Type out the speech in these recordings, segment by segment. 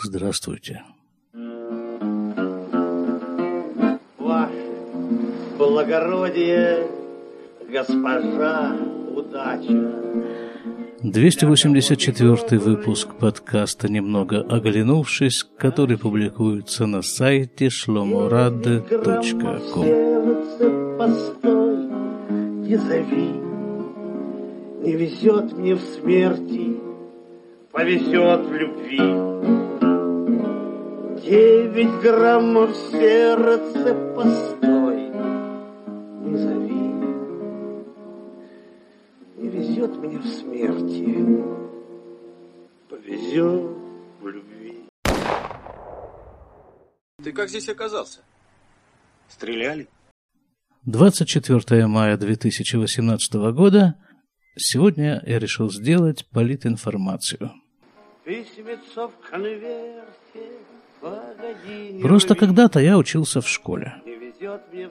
Здравствуйте. Ваше благородие, госпожа удача. 284 выпуск подкаста «Немного оглянувшись», который публикуется на сайте. Постой, не зови, не везет мне в смерти, повезет в любви. Девять граммов сердца, постой, не зови, не везет мне в смерти, повезет в любви. Ты как здесь оказался? Стреляли? 24 мая 2018 года. Сегодня я решил сделать политинформацию. Письмецо в конверте, Просто когда-то я учился в школе.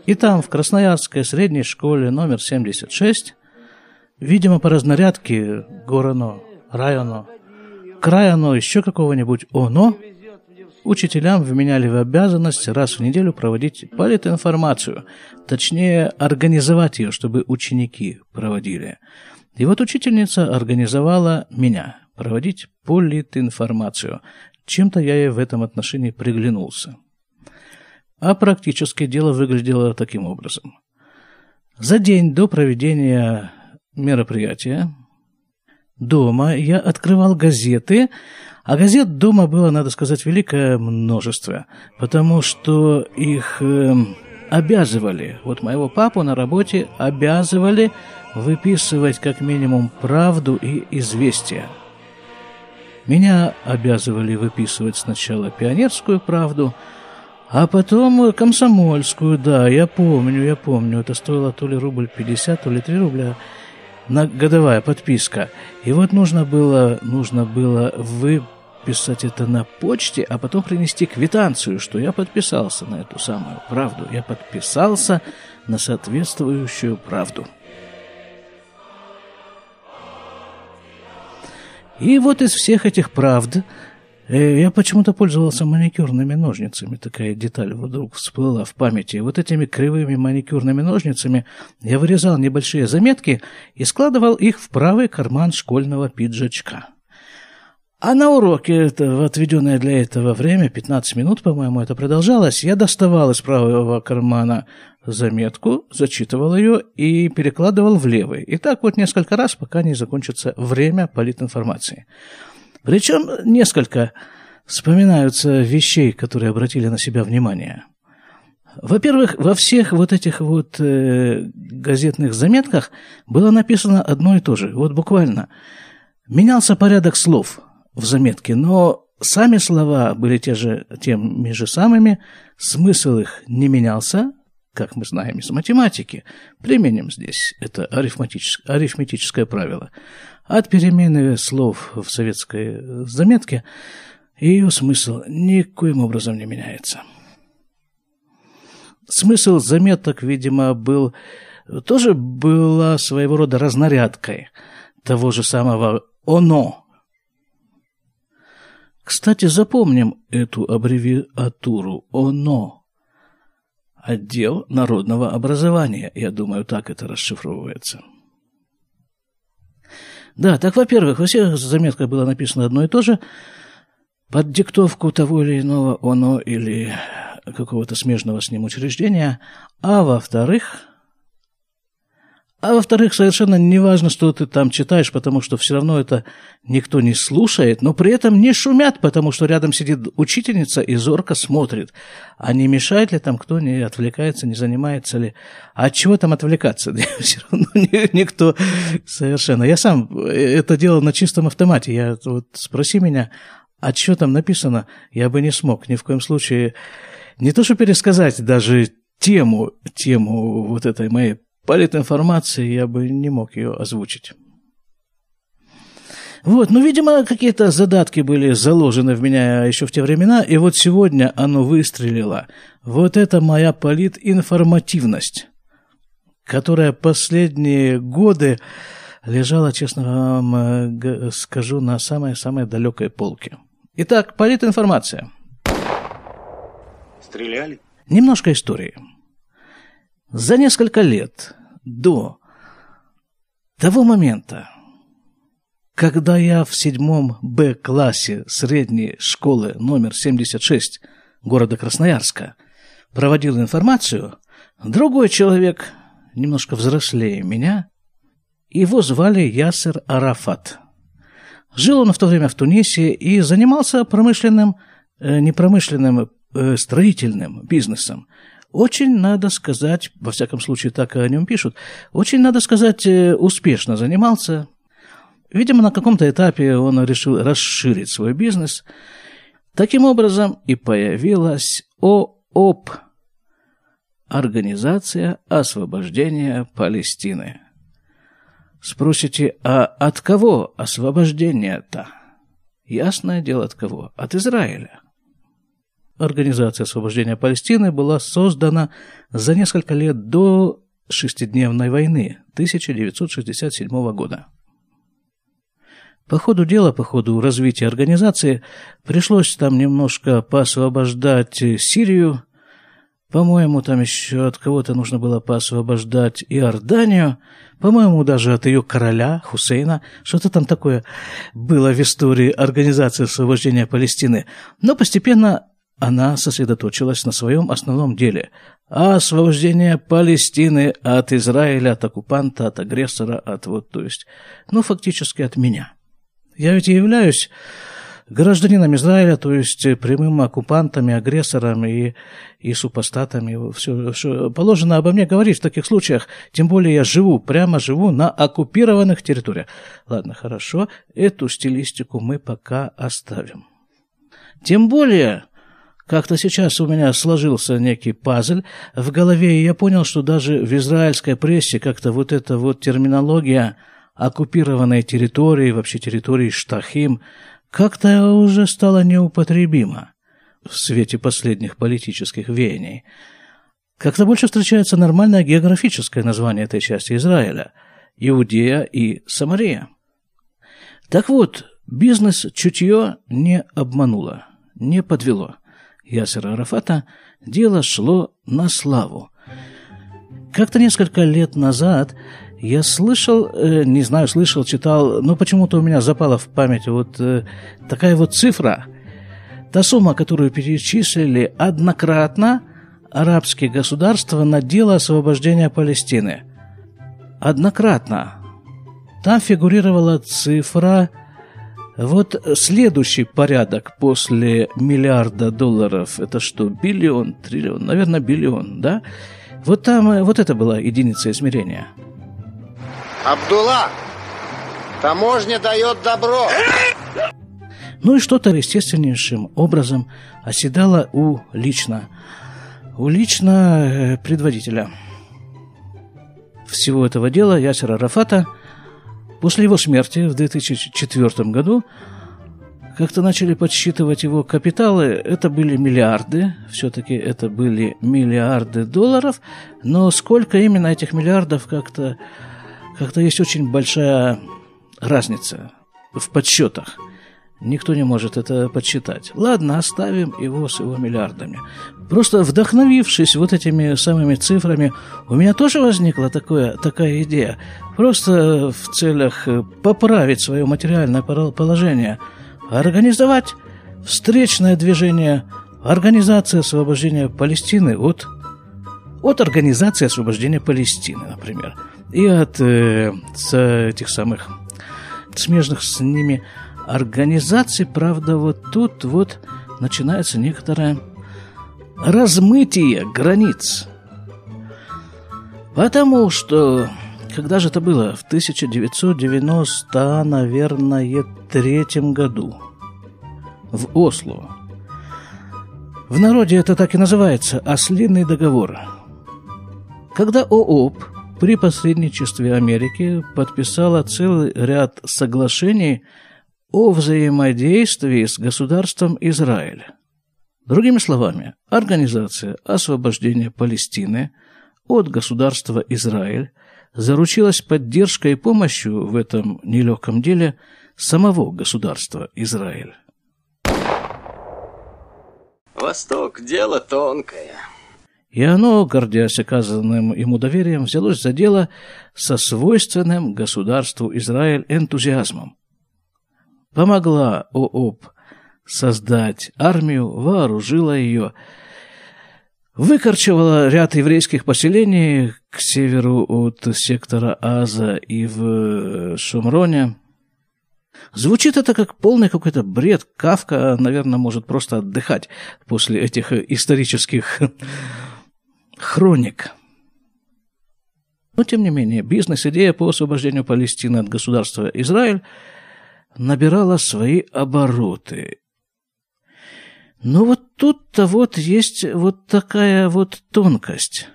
И там, в Красноярской средней школе номер 76, видимо, по разнарядке Гороно, Районо, Крайоно, еще какого-нибудь ОНО, учителям вменяли в обязанность раз в неделю проводить политинформацию, точнее, организовать ее, чтобы ученики проводили. И вот учительница организовала меня проводить политинформацию. Чем-то я ей в этом отношении приглянулся. А практически дело выглядело таким образом. За день до проведения мероприятия дома я открывал газеты, а газет дома было, надо сказать, великое множество, потому что их эм, обязывали, вот моего папу на работе обязывали выписывать как минимум правду и известия. Меня обязывали выписывать сначала пионерскую правду, а потом комсомольскую, да, я помню, я помню. Это стоило то ли рубль 50, то ли 3 рубля на годовая подписка. И вот нужно было, нужно было выписать это на почте, а потом принести квитанцию, что я подписался на эту самую правду. Я подписался на соответствующую правду. И вот из всех этих правд э, я почему-то пользовался маникюрными ножницами. Такая деталь вдруг всплыла в памяти. Вот этими кривыми маникюрными ножницами я вырезал небольшие заметки и складывал их в правый карман школьного пиджачка. А на уроке, это, в отведенное для этого время, 15 минут, по-моему, это продолжалось, я доставал из правого кармана заметку, зачитывал ее и перекладывал в левый. И так вот несколько раз, пока не закончится время политинформации. Причем несколько вспоминаются вещей, которые обратили на себя внимание. Во-первых, во всех вот этих вот э, газетных заметках было написано одно и то же. Вот буквально. Менялся порядок слов в заметке, но сами слова были те же, теми же самыми, смысл их не менялся, как мы знаем из математики. Применим здесь это арифметическое, арифметическое правило. От перемены слов в советской заметке ее смысл никоим образом не меняется. Смысл заметок, видимо, был тоже была своего рода разнарядкой того же самого «оно». Кстати, запомним эту аббревиатуру «оно». Отдел народного образования. Я думаю, так это расшифровывается. Да, так, во-первых, во всех заметках было написано одно и то же. Под диктовку того или иного оно или какого-то смежного с ним учреждения. А во-вторых, а во-вторых, совершенно не важно, что ты там читаешь, потому что все равно это никто не слушает, но при этом не шумят, потому что рядом сидит учительница и зорко смотрит. А не мешает ли там кто, не отвлекается, не занимается ли? А от чего там отвлекаться? Все равно никто совершенно. Я сам это делал на чистом автомате. Я вот спроси меня, а что там написано, я бы не смог ни в коем случае не то что пересказать даже тему, тему вот этой моей политинформации, я бы не мог ее озвучить. Вот, ну, видимо, какие-то задатки были заложены в меня еще в те времена, и вот сегодня оно выстрелило. Вот это моя политинформативность, которая последние годы лежала, честно вам скажу, на самой-самой далекой полке. Итак, политинформация. Стреляли? Немножко истории. За несколько лет до того момента, когда я в седьмом Б-классе средней школы номер 76 города Красноярска проводил информацию, другой человек, немножко взрослее меня, его звали Ясер Арафат. Жил он в то время в Тунисе и занимался промышленным, э, непромышленным, э, строительным бизнесом. Очень, надо сказать, во всяком случае так о нем пишут, очень, надо сказать, э, успешно занимался, Видимо, на каком-то этапе он решил расширить свой бизнес. Таким образом и появилась ООП – Организация освобождения Палестины. Спросите, а от кого освобождение-то? Ясное дело, от кого? От Израиля. Организация освобождения Палестины была создана за несколько лет до шестидневной войны 1967 года. По ходу дела, по ходу развития организации, пришлось там немножко поосвобождать Сирию. По-моему, там еще от кого-то нужно было поосвобождать Иорданию. По-моему, даже от ее короля Хусейна. Что-то там такое было в истории Организации освобождения Палестины. Но постепенно она сосредоточилась на своем основном деле – освобождение Палестины от Израиля, от оккупанта, от агрессора, от вот, то есть, ну, фактически от меня – я ведь являюсь гражданином Израиля, то есть прямым оккупантами, агрессорами и, и супостатами. Все, все положено обо мне говорить в таких случаях. Тем более я живу, прямо живу на оккупированных территориях. Ладно, хорошо, эту стилистику мы пока оставим. Тем более, как-то сейчас у меня сложился некий пазл в голове, и я понял, что даже в израильской прессе как-то вот эта вот терминология – оккупированной территории, вообще территории Штахим, как-то уже стало неупотребимо в свете последних политических веяний. Как-то больше встречается нормальное географическое название этой части Израиля – Иудея и Самария. Так вот, бизнес-чутье не обмануло, не подвело. Ясера Арафата дело шло на славу. Как-то несколько лет назад я слышал, э, не знаю, слышал, читал, но почему-то у меня запала в память вот э, такая вот цифра. Та сумма, которую перечислили однократно арабские государства на дело освобождения Палестины. Однократно. Там фигурировала цифра, вот следующий порядок после миллиарда долларов, это что, биллион, триллион, наверное, биллион, да? Вот там, э, вот это была единица измерения – Абдулла, таможня дает добро. Ну и что-то естественнейшим образом оседало у лично, у лично э, предводителя всего этого дела Ясера Рафата. После его смерти в 2004 году как-то начали подсчитывать его капиталы. Это были миллиарды, все-таки это были миллиарды долларов, но сколько именно этих миллиардов как-то как-то есть очень большая разница в подсчетах. Никто не может это подсчитать. Ладно, оставим его с его миллиардами. Просто вдохновившись вот этими самыми цифрами, у меня тоже возникла такое, такая идея. Просто в целях поправить свое материальное положение, организовать встречное движение Организации освобождения Палестины от, от Организации освобождения Палестины, например – и от э, с этих самых смежных с ними организаций. Правда, вот тут вот начинается некоторое размытие границ. Потому что, когда же это было? В 1990, наверное, третьем году в Осло. В народе это так и называется – «Ослиный договор». Когда ООП – при посредничестве Америки подписала целый ряд соглашений о взаимодействии с государством Израиль. Другими словами, Организация освобождения Палестины от государства Израиль заручилась поддержкой и помощью в этом нелегком деле самого государства Израиль. Восток – дело тонкое. И оно, гордясь оказанным ему доверием, взялось за дело со свойственным государству Израиль энтузиазмом. Помогла ООП создать армию, вооружила ее, выкорчевала ряд еврейских поселений к северу от сектора Аза и в Шумроне. Звучит это как полный какой-то бред. Кавка, наверное, может просто отдыхать после этих исторических хроник. Но, тем не менее, бизнес-идея по освобождению Палестины от государства Израиль набирала свои обороты. Но вот тут-то вот есть вот такая вот тонкость.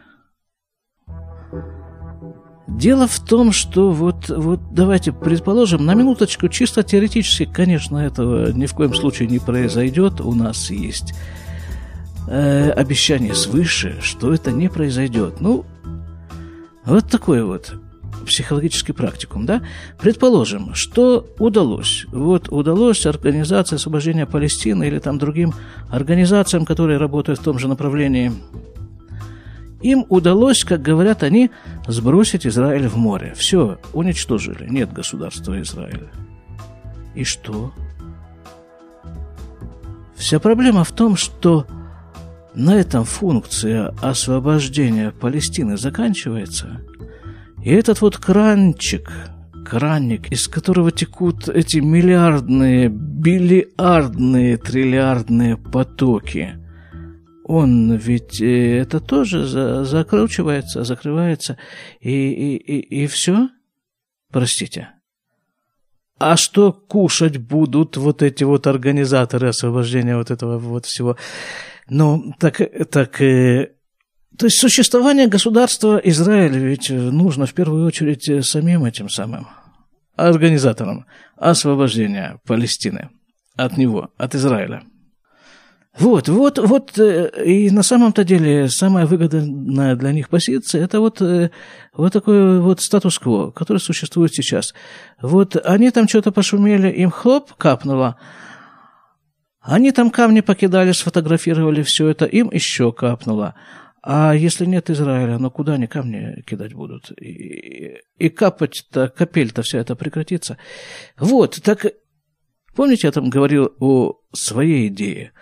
Дело в том, что вот, вот давайте предположим, на минуточку, чисто теоретически, конечно, этого ни в коем случае не произойдет. У нас есть э, обещание свыше, что это не произойдет. Ну, вот такой вот психологический практикум, да? Предположим, что удалось. Вот удалось организации освобождения Палестины или там другим организациям, которые работают в том же направлении, им удалось, как говорят они, сбросить Израиль в море. Все, уничтожили. Нет государства Израиля. И что? Вся проблема в том, что на этом функция освобождения Палестины заканчивается. И этот вот кранчик, кранник, из которого текут эти миллиардные, биллиардные, триллиардные потоки, он ведь э, это тоже за, закручивается, закрывается, и, и, и, и все? Простите. А что кушать будут вот эти вот организаторы освобождения вот этого вот всего? Ну, так, так э, то есть существование государства Израиль ведь нужно в первую очередь самим этим самым организаторам освобождения Палестины от него, от Израиля. Вот, вот, вот, э, и на самом-то деле самая выгодная для них позиция – это вот, э, вот такой вот статус-кво, который существует сейчас. Вот они там что-то пошумели, им хлоп капнуло – они там камни покидали, сфотографировали все это, им еще капнуло. А если нет Израиля, ну куда они камни кидать будут? И, и капать-то, капель-то вся это прекратится. Вот, так помните, я там говорил о своей идее?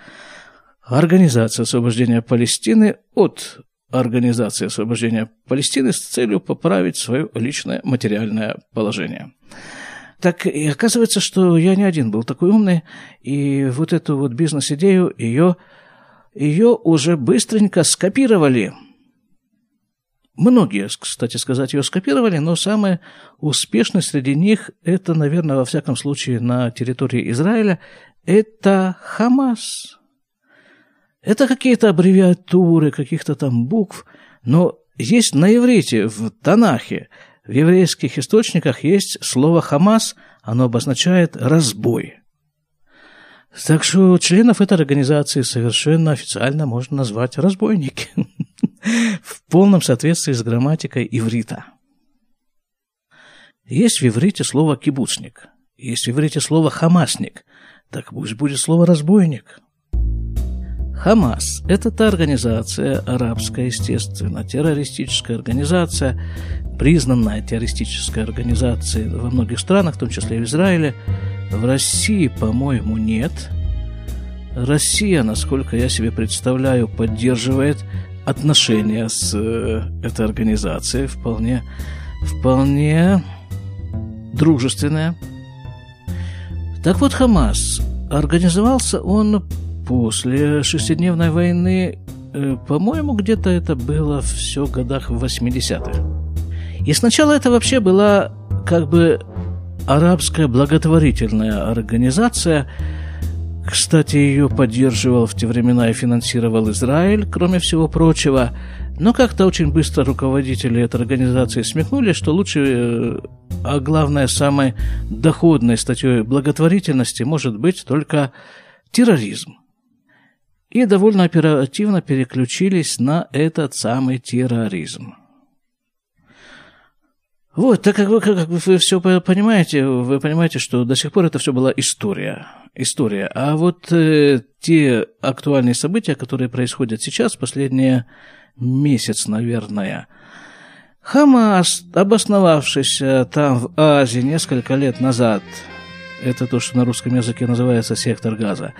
Организация освобождения Палестины от Организации освобождения Палестины с целью поправить свое личное материальное положение. Так и оказывается, что я не один был такой умный, и вот эту вот бизнес-идею, ее, ее уже быстренько скопировали. Многие, кстати сказать, ее скопировали, но самое успешное среди них, это, наверное, во всяком случае на территории Израиля, это Хамас. Это какие-то аббревиатуры, каких-то там букв, но есть на иврите, в Танахе, в еврейских источниках есть слово «Хамас», оно обозначает «разбой». Так что членов этой организации совершенно официально можно назвать разбойники в полном соответствии с грамматикой иврита. Есть в иврите слово «кибуцник», есть в иврите слово «хамасник», так пусть будет слово «разбойник». Хамас – это та организация, арабская, естественно, террористическая организация, признанная террористической организацией во многих странах, в том числе и в Израиле. В России, по-моему, нет. Россия, насколько я себе представляю, поддерживает отношения с э, этой организацией вполне, вполне дружественные. Так вот, Хамас организовался он после шестидневной войны, э, по-моему, где-то это было все в годах 80-х. И сначала это вообще была как бы арабская благотворительная организация. Кстати, ее поддерживал в те времена и финансировал Израиль, кроме всего прочего. Но как-то очень быстро руководители этой организации смекнули, что лучше, э, а главное, самой доходной статьей благотворительности может быть только терроризм и довольно оперативно переключились на этот самый терроризм. Вот, так как вы, как вы все понимаете, вы понимаете, что до сих пор это все была история. история. А вот э, те актуальные события, которые происходят сейчас, последние месяц, наверное. Хамас, обосновавшийся там в Азии несколько лет назад, это то, что на русском языке называется сектор газа,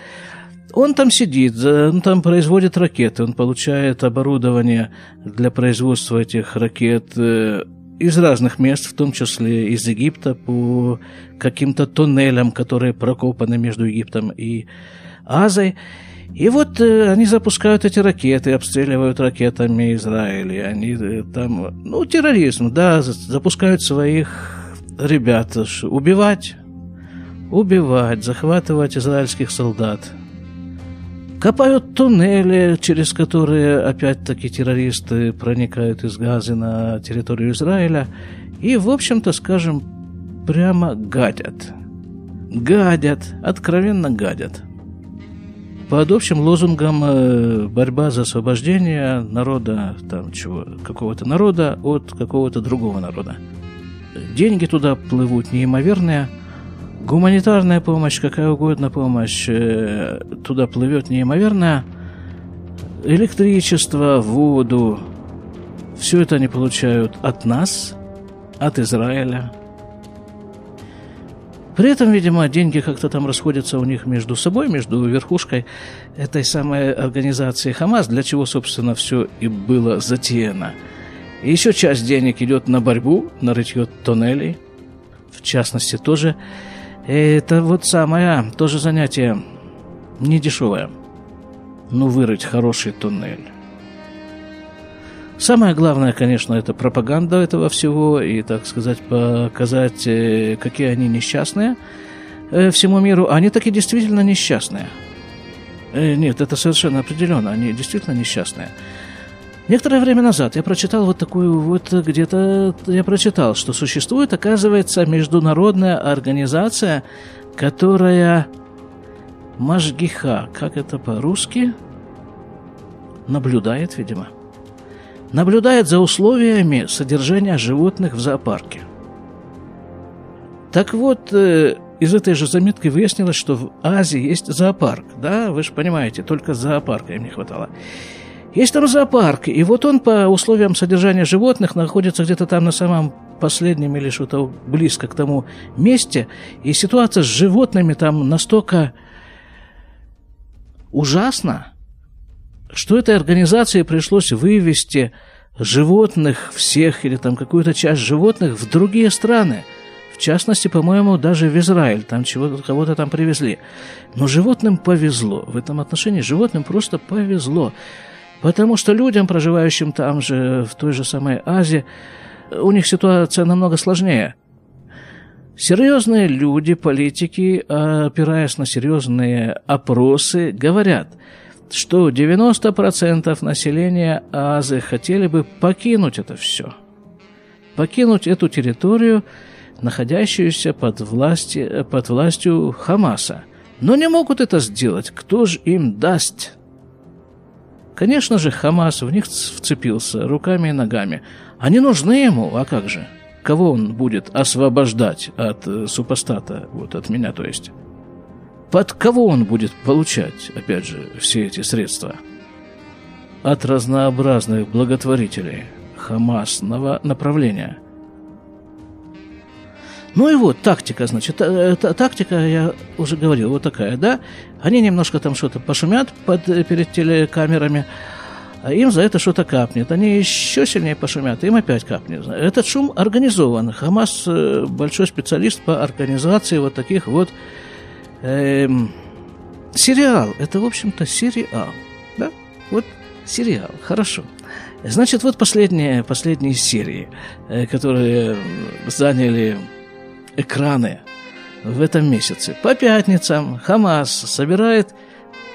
он там сидит, он там производит ракеты, он получает оборудование для производства этих ракет э, из разных мест, в том числе из Египта, по каким-то туннелям, которые прокопаны между Египтом и Азией. И вот э, они запускают эти ракеты, обстреливают ракетами Израиль. И они э, там, ну, терроризм, да, запускают своих ребят убивать, убивать, захватывать израильских солдат. Копают туннели, через которые опять-таки террористы проникают из Газы на территорию Израиля. И, в общем-то, скажем, прямо гадят. Гадят, откровенно гадят под общим лозунгом э, борьба за освобождение народа, там чего, какого-то народа от какого-то другого народа. Деньги туда плывут неимоверные, гуманитарная помощь, какая угодно помощь э, туда плывет неимоверная, электричество, воду, все это они получают от нас, от Израиля, при этом, видимо, деньги как-то там расходятся у них между собой, между верхушкой этой самой организации Хамас, для чего, собственно, все и было затеяно. И еще часть денег идет на борьбу, на рытье тоннелей, в частности, тоже. Это вот самое, тоже занятие не дешевое. Ну, вырыть хороший туннель. Самое главное, конечно, это пропаганда этого всего и, так сказать, показать, э, какие они несчастные э, всему миру. Они таки действительно несчастные. Э, нет, это совершенно определенно, они действительно несчастные. Некоторое время назад я прочитал вот такую вот, где-то я прочитал, что существует, оказывается, международная организация, которая Машгиха, как это по-русски, наблюдает, видимо – наблюдает за условиями содержания животных в зоопарке. Так вот, э, из этой же заметки выяснилось, что в Азии есть зоопарк. Да, вы же понимаете, только зоопарка им не хватало. Есть там зоопарк, и вот он по условиям содержания животных находится где-то там на самом последнем или что-то близко к тому месте, и ситуация с животными там настолько ужасна, что этой организации пришлось вывести животных всех или там какую-то часть животных в другие страны. В частности, по-моему, даже в Израиль, там чего-то, кого-то там привезли. Но животным повезло. В этом отношении животным просто повезло. Потому что людям, проживающим там же, в той же самой Азии, у них ситуация намного сложнее. Серьезные люди, политики, опираясь на серьезные опросы, говорят – что 90% населения Азы хотели бы покинуть это все. Покинуть эту территорию, находящуюся под, власти, под властью Хамаса. Но не могут это сделать. Кто же им даст? Конечно же, Хамас в них вцепился руками и ногами. Они нужны ему, а как же? Кого он будет освобождать от э, супостата, вот от меня, то есть? Под кого он будет получать, опять же, все эти средства? От разнообразных благотворителей Хамасного направления. Ну и вот, тактика, значит, э, тактика, я уже говорил, вот такая, да? Они немножко там что-то пошумят под, перед телекамерами, а им за это что-то капнет. Они еще сильнее пошумят, им опять капнет. Этот шум организован. Хамас э, большой специалист по организации вот таких вот Эм, сериал. Это, в общем-то, сериал. Да? Вот сериал. Хорошо. Значит, вот последние, последние серии, э, которые заняли экраны в этом месяце. По пятницам Хамас собирает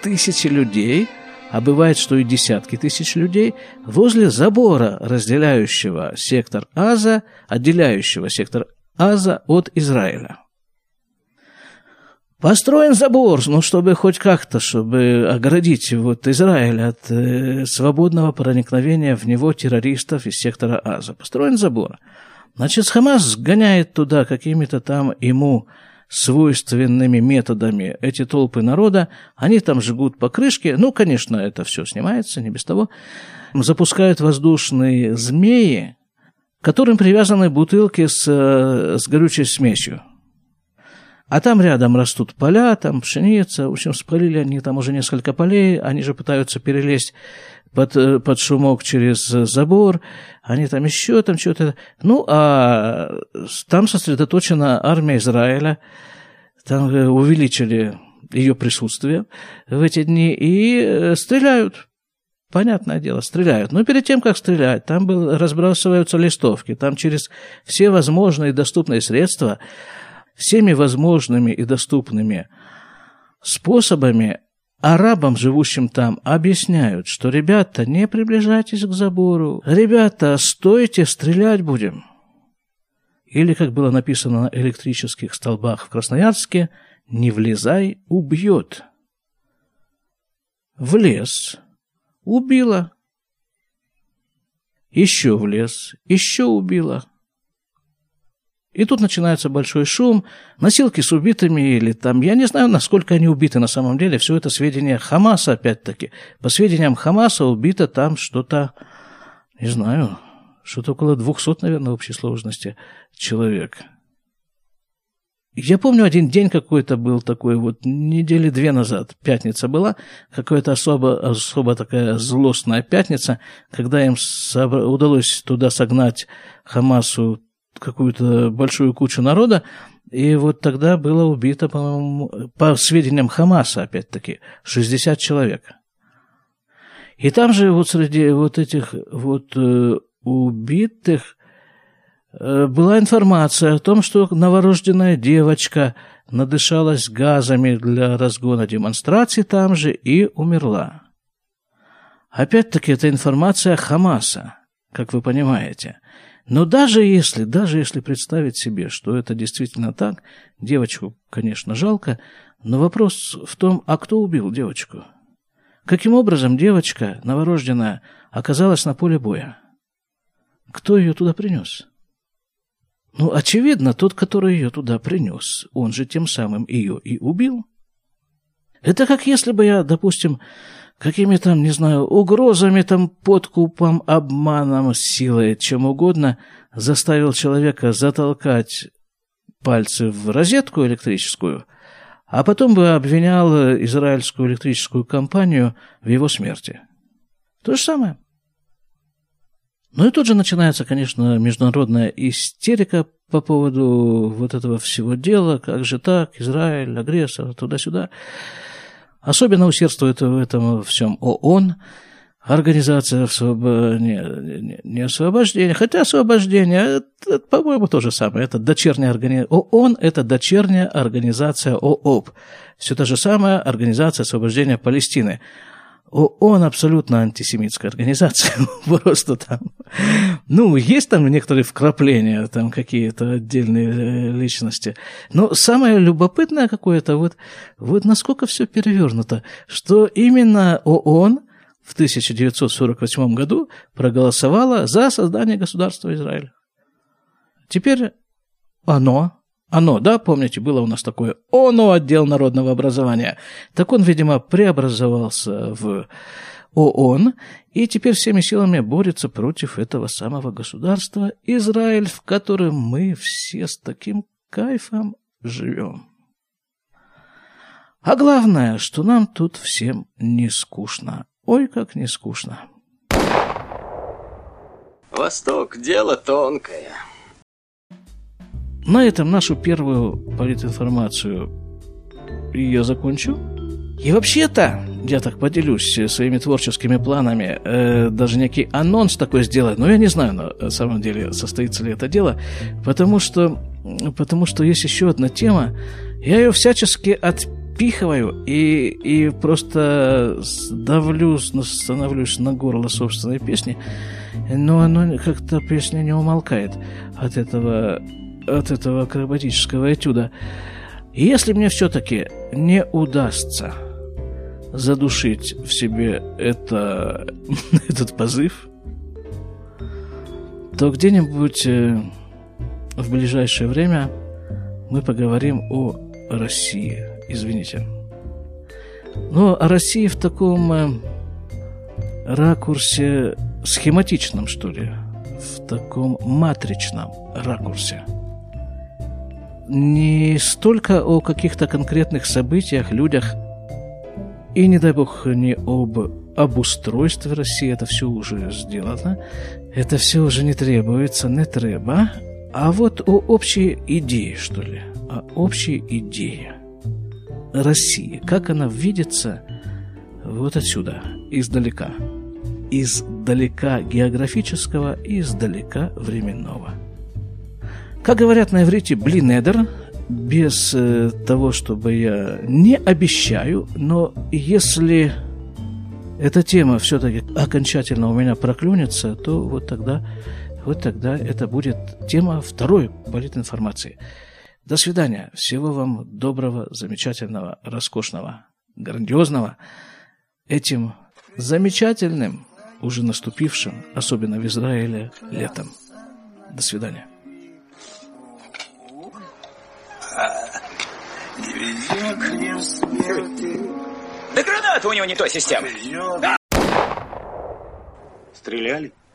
тысячи людей, а бывает, что и десятки тысяч людей, возле забора, разделяющего сектор Аза, отделяющего сектор Аза от Израиля. Построен забор, ну, чтобы хоть как-то, чтобы оградить вот Израиль от э, свободного проникновения в него террористов из сектора Аза. Построен забор. Значит, Хамас гоняет туда какими-то там ему свойственными методами эти толпы народа, они там жгут покрышки, ну, конечно, это все снимается, не без того, запускают воздушные змеи, к которым привязаны бутылки с, э, с горючей смесью. А там рядом растут поля, там пшеница. В общем, спалили они там уже несколько полей. Они же пытаются перелезть под, э, под шумок через забор. Они там еще там что-то... Ну, а там сосредоточена армия Израиля. Там э, увеличили ее присутствие в эти дни и э, стреляют. Понятное дело, стреляют. Но перед тем, как стрелять, там был, разбрасываются листовки. Там через все возможные доступные средства всеми возможными и доступными способами арабам, живущим там, объясняют, что, ребята, не приближайтесь к забору, ребята, стойте, стрелять будем. Или, как было написано на электрических столбах в Красноярске, не влезай, убьет. Влез, убила. Еще влез, еще убила. И тут начинается большой шум, носилки с убитыми или там, я не знаю, насколько они убиты на самом деле, все это сведения Хамаса опять-таки. По сведениям Хамаса убито там что-то, не знаю, что-то около 200, наверное, в общей сложности человек. Я помню, один день какой-то был такой, вот недели две назад, пятница была, какая-то особо, особо такая злостная пятница, когда им удалось туда согнать Хамасу какую-то большую кучу народа, и вот тогда было убито, по-моему, по сведениям Хамаса, опять-таки, 60 человек. И там же вот среди вот этих вот э, убитых э, была информация о том, что новорожденная девочка надышалась газами для разгона демонстраций там же и умерла. Опять-таки, это информация Хамаса, как вы понимаете. Но даже если, даже если представить себе, что это действительно так, девочку, конечно, жалко, но вопрос в том, а кто убил девочку? Каким образом девочка, новорожденная, оказалась на поле боя? Кто ее туда принес? Ну, очевидно, тот, который ее туда принес, он же тем самым ее и убил. Это как если бы я, допустим, какими там, не знаю, угрозами, там, подкупом, обманом, силой, чем угодно, заставил человека затолкать пальцы в розетку электрическую, а потом бы обвинял израильскую электрическую компанию в его смерти. То же самое. Ну и тут же начинается, конечно, международная истерика по поводу вот этого всего дела, как же так, Израиль, агрессор, туда-сюда. Особенно усердствует в этом всем ООН, Организация освоб... не, не, не освобождения, хотя освобождение, это, по-моему, то же самое. Это дочерняя организация. ООН – это дочерняя организация ООП. Все та же самая организация освобождения Палестины. ООН абсолютно антисемитская организация, просто там. Ну, есть там некоторые вкрапления, там какие-то отдельные э, личности. Но самое любопытное какое-то, вот, вот насколько все перевернуто, что именно ООН в 1948 году проголосовала за создание государства Израиль. Теперь оно оно, да, помните, было у нас такое ОНО, отдел народного образования. Так он, видимо, преобразовался в ООН, и теперь всеми силами борется против этого самого государства Израиль, в котором мы все с таким кайфом живем. А главное, что нам тут всем не скучно. Ой, как не скучно. Восток – дело тонкое. На этом нашу первую политинформацию я закончу. И вообще-то, я так поделюсь своими творческими планами, э, даже некий анонс такой сделать, но я не знаю, на самом деле, состоится ли это дело, потому что, потому что есть еще одна тема, я ее всячески отпихиваю и, и просто давлю, становлюсь на горло собственной песни, но оно как-то песня не умолкает от этого от этого акробатического этюда. Если мне все-таки не удастся задушить в себе это, этот позыв, то где-нибудь э, в ближайшее время мы поговорим о России, извините. Но о России в таком э, ракурсе схематичном, что ли, в таком матричном ракурсе. Не столько о каких-то конкретных событиях, людях, и, не дай бог, не об обустройстве России, это все уже сделано, это все уже не требуется, не треба, а вот о общей идее, что ли, о общей идее России, как она видится вот отсюда, издалека – издалека географического и издалека временного. Как говорят на иврите «блинедер», без э, того, чтобы я не обещаю, но если эта тема все-таки окончательно у меня проклюнется, то вот тогда, вот тогда это будет тема второй политинформации. До свидания. Всего вам доброго, замечательного, роскошного, грандиозного. Этим замечательным уже наступившим, особенно в Израиле, летом. До свидания. Да граната у него не той системы. Стреляли?